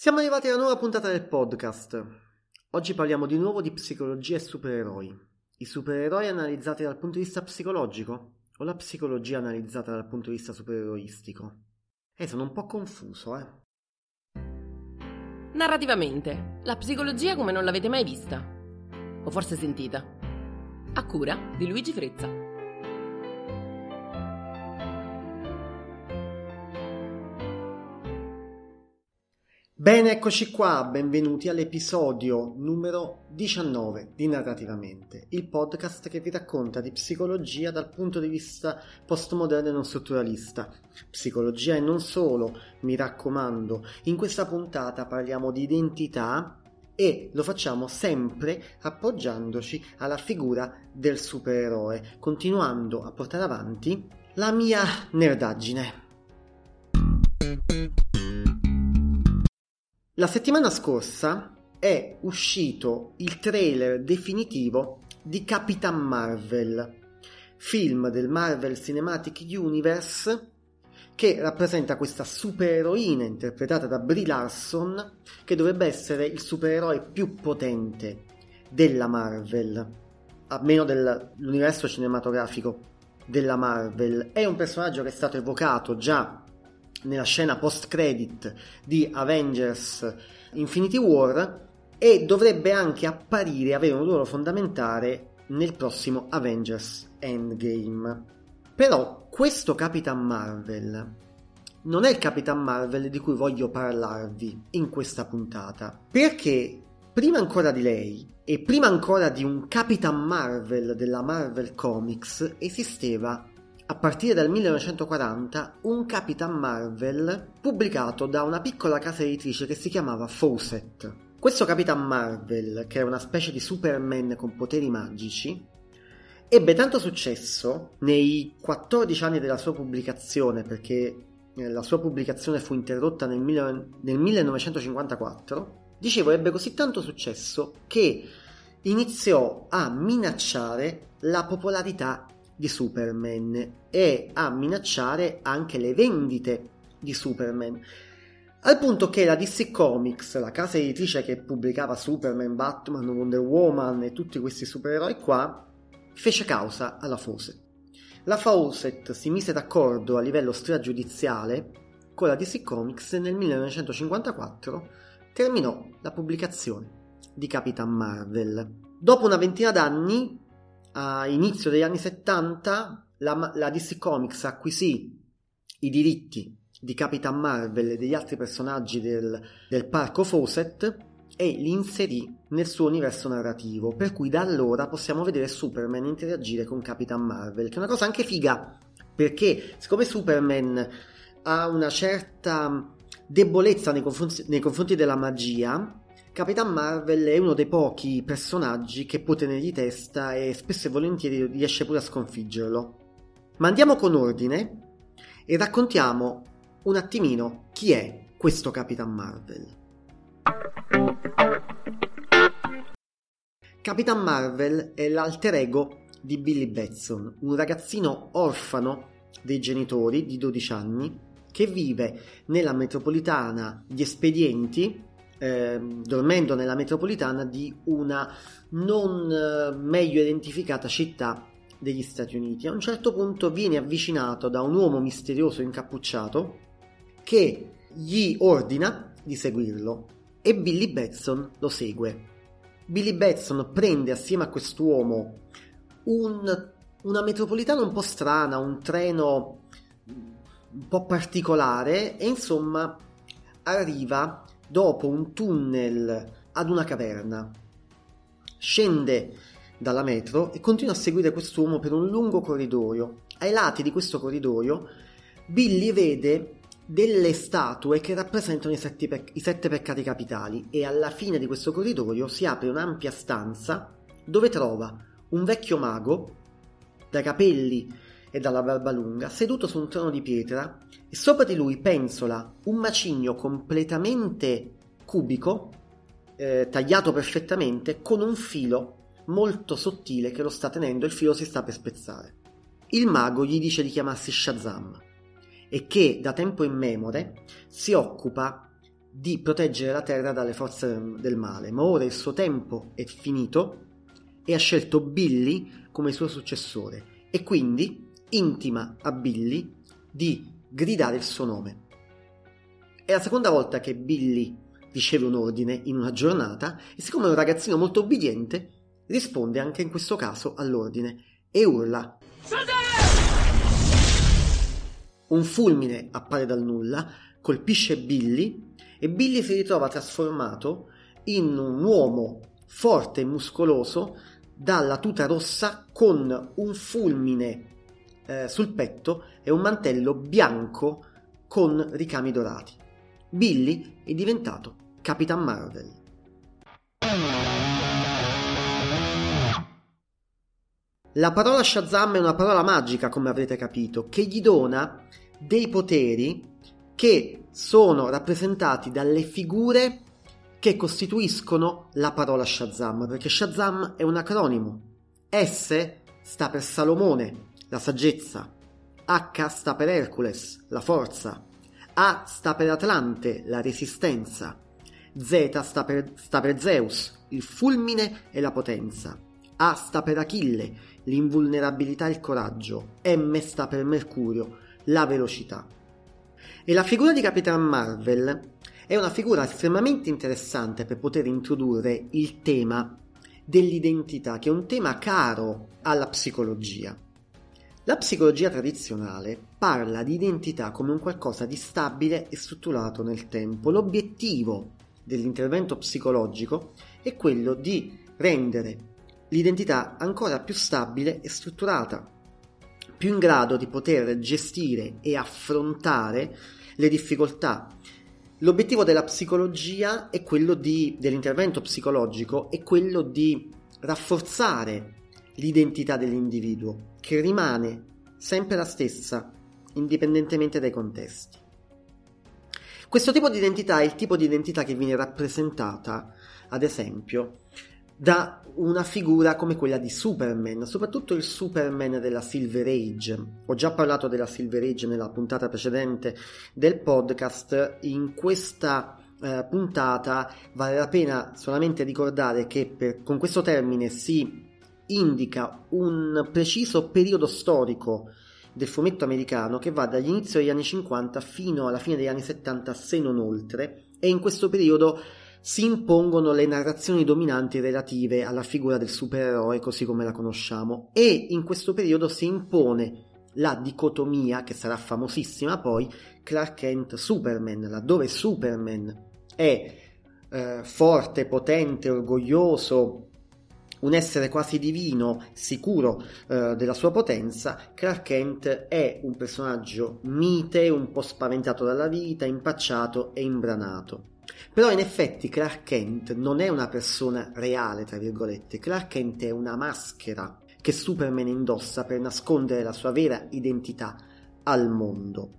Siamo arrivati alla nuova puntata del podcast. Oggi parliamo di nuovo di psicologia e supereroi. I supereroi analizzati dal punto di vista psicologico o la psicologia analizzata dal punto di vista supereroistico? Eh, sono un po' confuso, eh. Narrativamente, la psicologia come non l'avete mai vista. O forse sentita. A cura di Luigi Frezza. Bene, eccoci qua, benvenuti all'episodio numero 19 di Narrativamente, il podcast che vi racconta di psicologia dal punto di vista postmoderno e non strutturalista. Psicologia e non solo, mi raccomando, in questa puntata parliamo di identità e lo facciamo sempre appoggiandoci alla figura del supereroe, continuando a portare avanti la mia nerdaggine. La settimana scorsa è uscito il trailer definitivo di Capitan Marvel, film del Marvel Cinematic Universe che rappresenta questa supereroina interpretata da Brie Larson che dovrebbe essere il supereroe più potente della Marvel, almeno dell'universo cinematografico della Marvel. È un personaggio che è stato evocato già nella scena post-credit di Avengers Infinity War e dovrebbe anche apparire, avere un ruolo fondamentale nel prossimo Avengers Endgame. Però questo Capitan Marvel non è il Capitan Marvel di cui voglio parlarvi in questa puntata, perché prima ancora di lei e prima ancora di un Capitan Marvel della Marvel Comics esisteva a partire dal 1940 un Capitan Marvel pubblicato da una piccola casa editrice che si chiamava Fawcett. Questo Capitan Marvel, che è una specie di Superman con poteri magici, ebbe tanto successo nei 14 anni della sua pubblicazione perché eh, la sua pubblicazione fu interrotta nel, nel 1954, dicevo ebbe così tanto successo che iniziò a minacciare la popolarità di Superman e a minacciare anche le vendite di Superman. Al punto che la DC Comics, la casa editrice che pubblicava Superman, Batman, Wonder Woman e tutti questi supereroi qua, fece causa alla Fawcett. La Fawcett si mise d'accordo a livello stragiudiziale con la DC Comics e nel 1954 terminò la pubblicazione di Capitan Marvel. Dopo una ventina d'anni a inizio degli anni 70 la, la DC Comics acquisì i diritti di Capitan Marvel e degli altri personaggi del, del parco Fawcett e li inserì nel suo universo narrativo, per cui da allora possiamo vedere Superman interagire con Capitan Marvel, che è una cosa anche figa, perché siccome Superman ha una certa debolezza nei confronti, nei confronti della magia, Capitan Marvel è uno dei pochi personaggi che può tenergli testa e spesso e volentieri riesce pure a sconfiggerlo. Ma andiamo con ordine e raccontiamo un attimino chi è questo Capitan Marvel. Capitan Marvel è l'alter ego di Billy Batson, un ragazzino orfano dei genitori di 12 anni che vive nella metropolitana di Espedienti eh, dormendo nella metropolitana di una non eh, meglio identificata città degli Stati Uniti. A un certo punto viene avvicinato da un uomo misterioso incappucciato che gli ordina di seguirlo e Billy Batson lo segue. Billy Batson prende assieme a quest'uomo un, una metropolitana un po' strana, un treno un po' particolare e insomma arriva dopo un tunnel ad una caverna. Scende dalla metro e continua a seguire quest'uomo per un lungo corridoio. Ai lati di questo corridoio Billy vede delle statue che rappresentano i sette, pe- i sette peccati capitali e alla fine di questo corridoio si apre un'ampia stanza dove trova un vecchio mago dai capelli e dalla barba lunga, seduto su un trono di pietra, e sopra di lui penzola un macigno completamente cubico, eh, tagliato perfettamente, con un filo molto sottile che lo sta tenendo, il filo si sta per spezzare. Il mago gli dice di chiamarsi Shazam e che da tempo immemore si occupa di proteggere la Terra dalle forze del male, ma ora il suo tempo è finito e ha scelto Billy come suo successore e quindi intima a Billy di gridare il suo nome. È la seconda volta che Billy riceve un ordine in una giornata e siccome è un ragazzino molto obbediente, risponde anche in questo caso all'ordine e urla un fulmine appare dal nulla, colpisce Billy e Billy si ritrova trasformato in un uomo forte e muscoloso dalla tuta rossa con un fulmine eh, sul petto e un mantello bianco con ricami dorati. Billy è diventato Capitan Marvel. La parola Shazam è una parola magica, come avrete capito, che gli dona dei poteri che sono rappresentati dalle figure che costituiscono la parola Shazam, perché Shazam è un acronimo. S sta per Salomone, la saggezza. H sta per Hercules, la forza. A sta per Atlante, la resistenza. Z sta per, sta per Zeus, il fulmine e la potenza. A sta per Achille, l'invulnerabilità e il coraggio. M sta per Mercurio, la velocità. E la figura di Capitan Marvel è una figura estremamente interessante per poter introdurre il tema dell'identità, che è un tema caro alla psicologia. La psicologia tradizionale parla di identità come un qualcosa di stabile e strutturato nel tempo. L'obiettivo dell'intervento psicologico è quello di rendere l'identità ancora più stabile e strutturata, più in grado di poter gestire e affrontare le difficoltà L'obiettivo della psicologia è quello di, dell'intervento psicologico è quello di rafforzare l'identità dell'individuo, che rimane sempre la stessa, indipendentemente dai contesti. Questo tipo di identità è il tipo di identità che viene rappresentata, ad esempio, da una figura come quella di Superman, soprattutto il Superman della Silver Age. Ho già parlato della Silver Age nella puntata precedente del podcast. In questa eh, puntata vale la pena solamente ricordare che per, con questo termine si indica un preciso periodo storico del fumetto americano che va dall'inizio degli anni 50 fino alla fine degli anni 70 se non oltre e in questo periodo si impongono le narrazioni dominanti relative alla figura del supereroe così come la conosciamo e in questo periodo si impone la dicotomia che sarà famosissima poi Clark Kent Superman laddove Superman è eh, forte, potente, orgoglioso un essere quasi divino, sicuro eh, della sua potenza, Clark Kent è un personaggio mite, un po' spaventato dalla vita, impacciato e imbranato. Però in effetti Clark Kent non è una persona reale, tra virgolette. Clark Kent è una maschera che Superman indossa per nascondere la sua vera identità al mondo.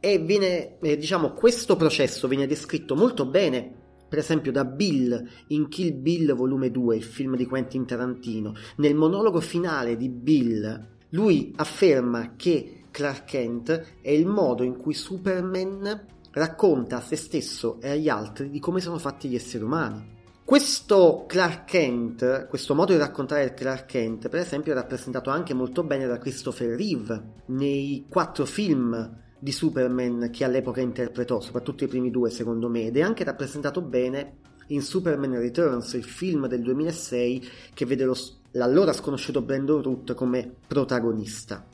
E viene, eh, diciamo, questo processo viene descritto molto bene per esempio da Bill in Kill Bill volume 2, il film di Quentin Tarantino. Nel monologo finale di Bill, lui afferma che Clark Kent è il modo in cui Superman racconta a se stesso e agli altri di come sono fatti gli esseri umani. Questo Clark Kent, questo modo di raccontare il Clark Kent, per esempio, è rappresentato anche molto bene da Christopher Reeve nei quattro film di Superman che all'epoca interpretò, soprattutto i primi due secondo me, ed è anche rappresentato bene in Superman Returns, il film del 2006 che vede lo, l'allora sconosciuto Brandon Root come protagonista.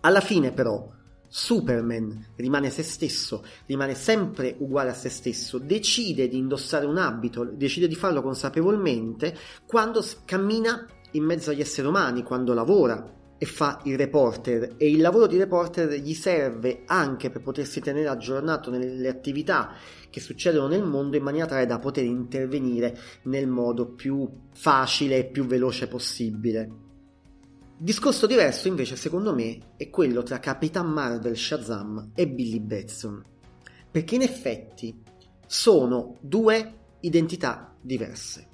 Alla fine però Superman rimane se stesso, rimane sempre uguale a se stesso, decide di indossare un abito, decide di farlo consapevolmente quando cammina in mezzo agli esseri umani, quando lavora e fa il reporter e il lavoro di reporter gli serve anche per potersi tenere aggiornato nelle attività che succedono nel mondo in maniera tale da poter intervenire nel modo più facile e più veloce possibile. Discorso diverso invece secondo me è quello tra Capitan Marvel Shazam e Billy Batson, perché in effetti sono due identità diverse.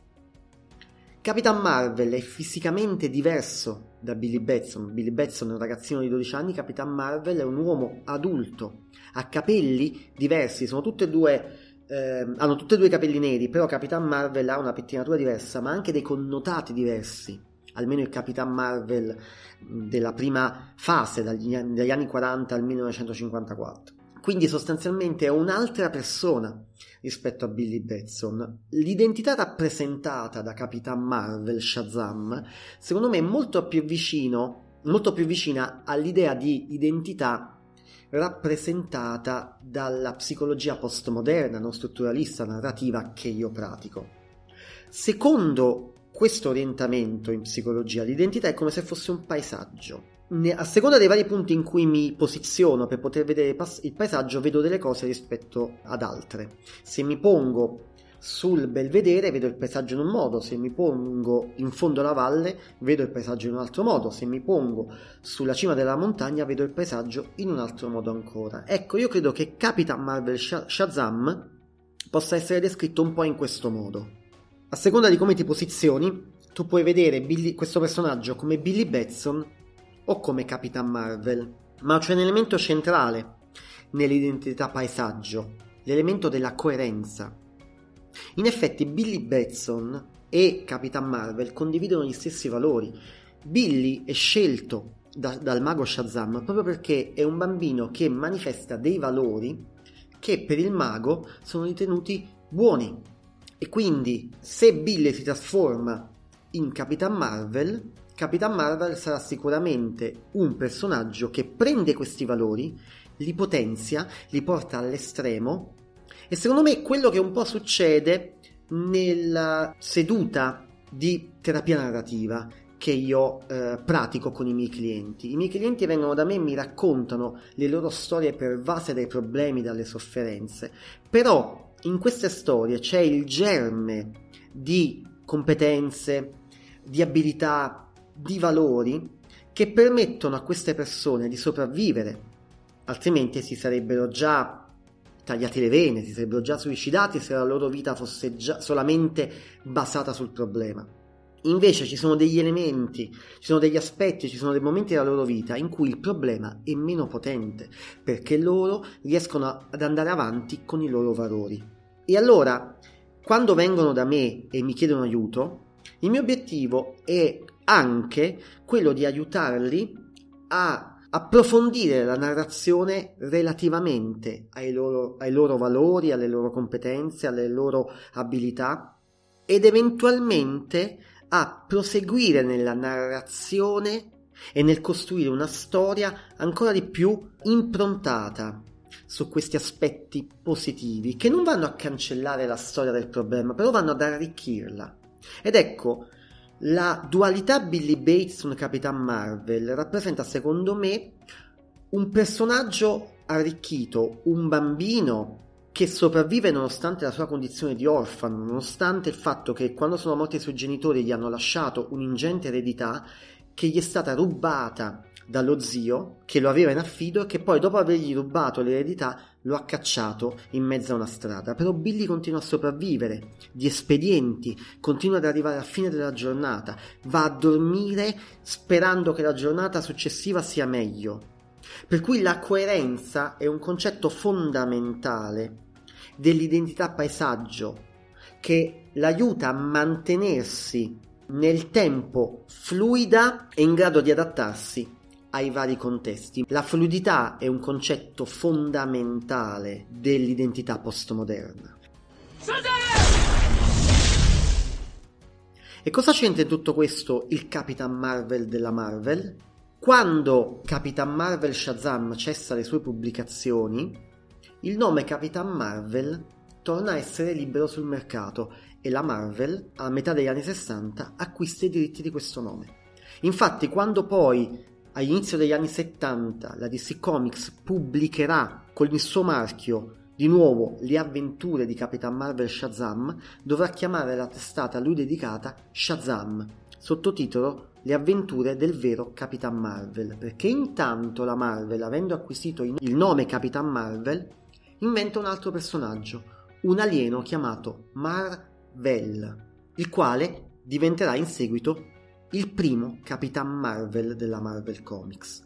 Capitan Marvel è fisicamente diverso da Billy Batson. Billy Batson è un ragazzino di 12 anni, Capitan Marvel è un uomo adulto, ha capelli diversi, sono tutte e due eh, hanno tutti e due i capelli neri, però Capitan Marvel ha una pettinatura diversa, ma anche dei connotati diversi. Almeno il Capitan Marvel della prima fase, dagli, dagli anni 40 al 1954. Quindi sostanzialmente è un'altra persona rispetto a Billy Batson. L'identità rappresentata da Capitan Marvel Shazam, secondo me è molto più vicino, molto più vicina all'idea di identità rappresentata dalla psicologia postmoderna, non strutturalista, narrativa che io pratico. Secondo questo orientamento in psicologia, l'identità è come se fosse un paesaggio. A seconda dei vari punti in cui mi posiziono per poter vedere il paesaggio, vedo delle cose rispetto ad altre. Se mi pongo sul belvedere vedo il paesaggio in un modo, se mi pongo in fondo alla valle vedo il paesaggio in un altro modo, se mi pongo sulla cima della montagna vedo il paesaggio in un altro modo ancora. Ecco, io credo che Capitan Marvel Shazam possa essere descritto un po' in questo modo. A seconda di come ti posizioni, tu puoi vedere Billy, questo personaggio come Billy Batson o come Capitan Marvel, ma c'è un elemento centrale nell'identità paesaggio, l'elemento della coerenza in effetti Billy Batson e Capitan Marvel condividono gli stessi valori. Billy è scelto da, dal mago Shazam proprio perché è un bambino che manifesta dei valori che per il mago sono ritenuti buoni. E quindi se Billy si trasforma in Capitan Marvel, Capitan Marvel sarà sicuramente un personaggio che prende questi valori, li potenzia, li porta all'estremo e secondo me quello che un po' succede nella seduta di terapia narrativa che io eh, pratico con i miei clienti. I miei clienti vengono da me e mi raccontano le loro storie pervase dai problemi, dalle sofferenze, però in queste storie c'è il germe di competenze, di abilità, di valori che permettono a queste persone di sopravvivere, altrimenti si sarebbero già tagliati le vene, si sarebbero già suicidati se la loro vita fosse già solamente basata sul problema. Invece ci sono degli elementi, ci sono degli aspetti, ci sono dei momenti della loro vita in cui il problema è meno potente, perché loro riescono ad andare avanti con i loro valori. E allora, quando vengono da me e mi chiedono aiuto, il mio obiettivo è anche quello di aiutarli a approfondire la narrazione relativamente ai loro, ai loro valori, alle loro competenze, alle loro abilità ed eventualmente a proseguire nella narrazione e nel costruire una storia ancora di più improntata su questi aspetti positivi che non vanno a cancellare la storia del problema, però vanno ad arricchirla. Ed ecco, la dualità Billy Bates con Capitan Marvel rappresenta secondo me un personaggio arricchito, un bambino che sopravvive nonostante la sua condizione di orfano, nonostante il fatto che quando sono morti i suoi genitori gli hanno lasciato un'ingente eredità che gli è stata rubata dallo zio che lo aveva in affido e che poi dopo avergli rubato l'eredità lo ha cacciato in mezzo a una strada. Però Billy continua a sopravvivere, di espedienti, continua ad arrivare alla fine della giornata, va a dormire sperando che la giornata successiva sia meglio. Per cui la coerenza è un concetto fondamentale dell'identità paesaggio che l'aiuta a mantenersi nel tempo fluida e in grado di adattarsi ai vari contesti. La fluidità è un concetto fondamentale dell'identità postmoderna. E cosa c'entra in tutto questo il Capitan Marvel della Marvel? Quando Capitan Marvel Shazam cessa le sue pubblicazioni, il nome Capitan Marvel torna a essere libero sul mercato e la Marvel, a metà degli anni 60, acquista i diritti di questo nome. Infatti, quando poi all'inizio degli anni 70 la DC Comics pubblicherà con il suo marchio di nuovo le avventure di Capitan Marvel Shazam, dovrà chiamare la testata a lui dedicata Shazam, sottotitolo Le avventure del vero Capitan Marvel, perché intanto la Marvel, avendo acquisito il nome Capitan Marvel, inventa un altro personaggio, un alieno chiamato Marvel, il quale diventerà in seguito il primo Capitan Marvel della Marvel Comics.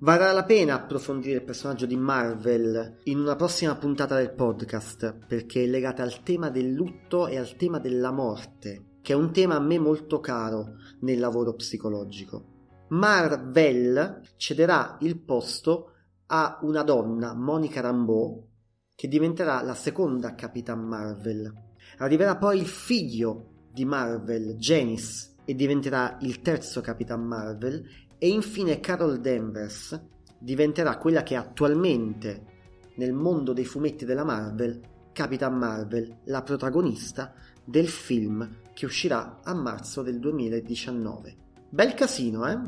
Varrà la pena approfondire il personaggio di Marvel in una prossima puntata del podcast perché è legata al tema del lutto e al tema della morte, che è un tema a me molto caro nel lavoro psicologico. Marvel cederà il posto a una donna, Monica Rambeau, che diventerà la seconda Capitan Marvel. Arriverà poi il figlio di Marvel, Janice, e diventerà il terzo Capitan Marvel e infine Carol Danvers diventerà quella che attualmente nel mondo dei fumetti della Marvel, Capitan Marvel, la protagonista del film che uscirà a marzo del 2019. Bel casino, eh?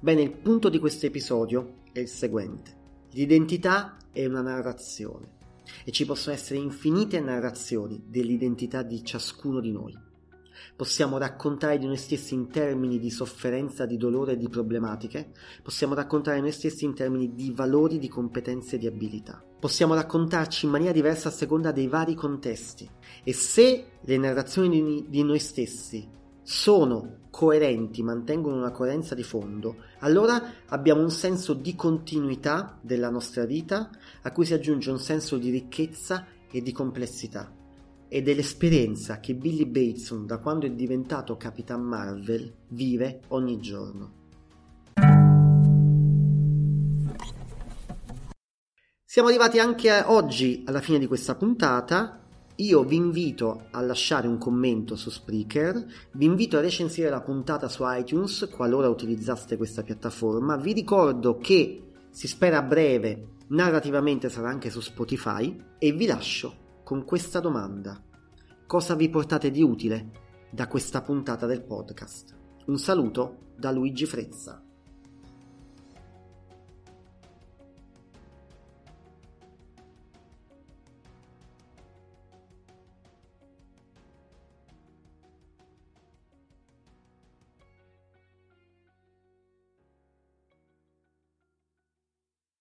Bene, il punto di questo episodio è il seguente. L'identità è una narrazione e ci possono essere infinite narrazioni dell'identità di ciascuno di noi. Possiamo raccontare di noi stessi in termini di sofferenza, di dolore e di problematiche, possiamo raccontare noi stessi in termini di valori, di competenze e di abilità. Possiamo raccontarci in maniera diversa a seconda dei vari contesti e se le narrazioni di, noi stessi sono coerenti, mantengono una coerenza di fondo, allora abbiamo un senso di continuità della nostra vita a cui si aggiunge un senso di ricchezza e di complessità. Ed è l'esperienza che Billy Bateson, da quando è diventato Capitan Marvel, vive ogni giorno. Siamo arrivati anche oggi alla fine di questa puntata io vi invito a lasciare un commento su Spreaker, vi invito a recensire la puntata su iTunes qualora utilizzaste questa piattaforma, vi ricordo che si spera a breve narrativamente sarà anche su Spotify e vi lascio con questa domanda. Cosa vi portate di utile da questa puntata del podcast? Un saluto da Luigi Frezza.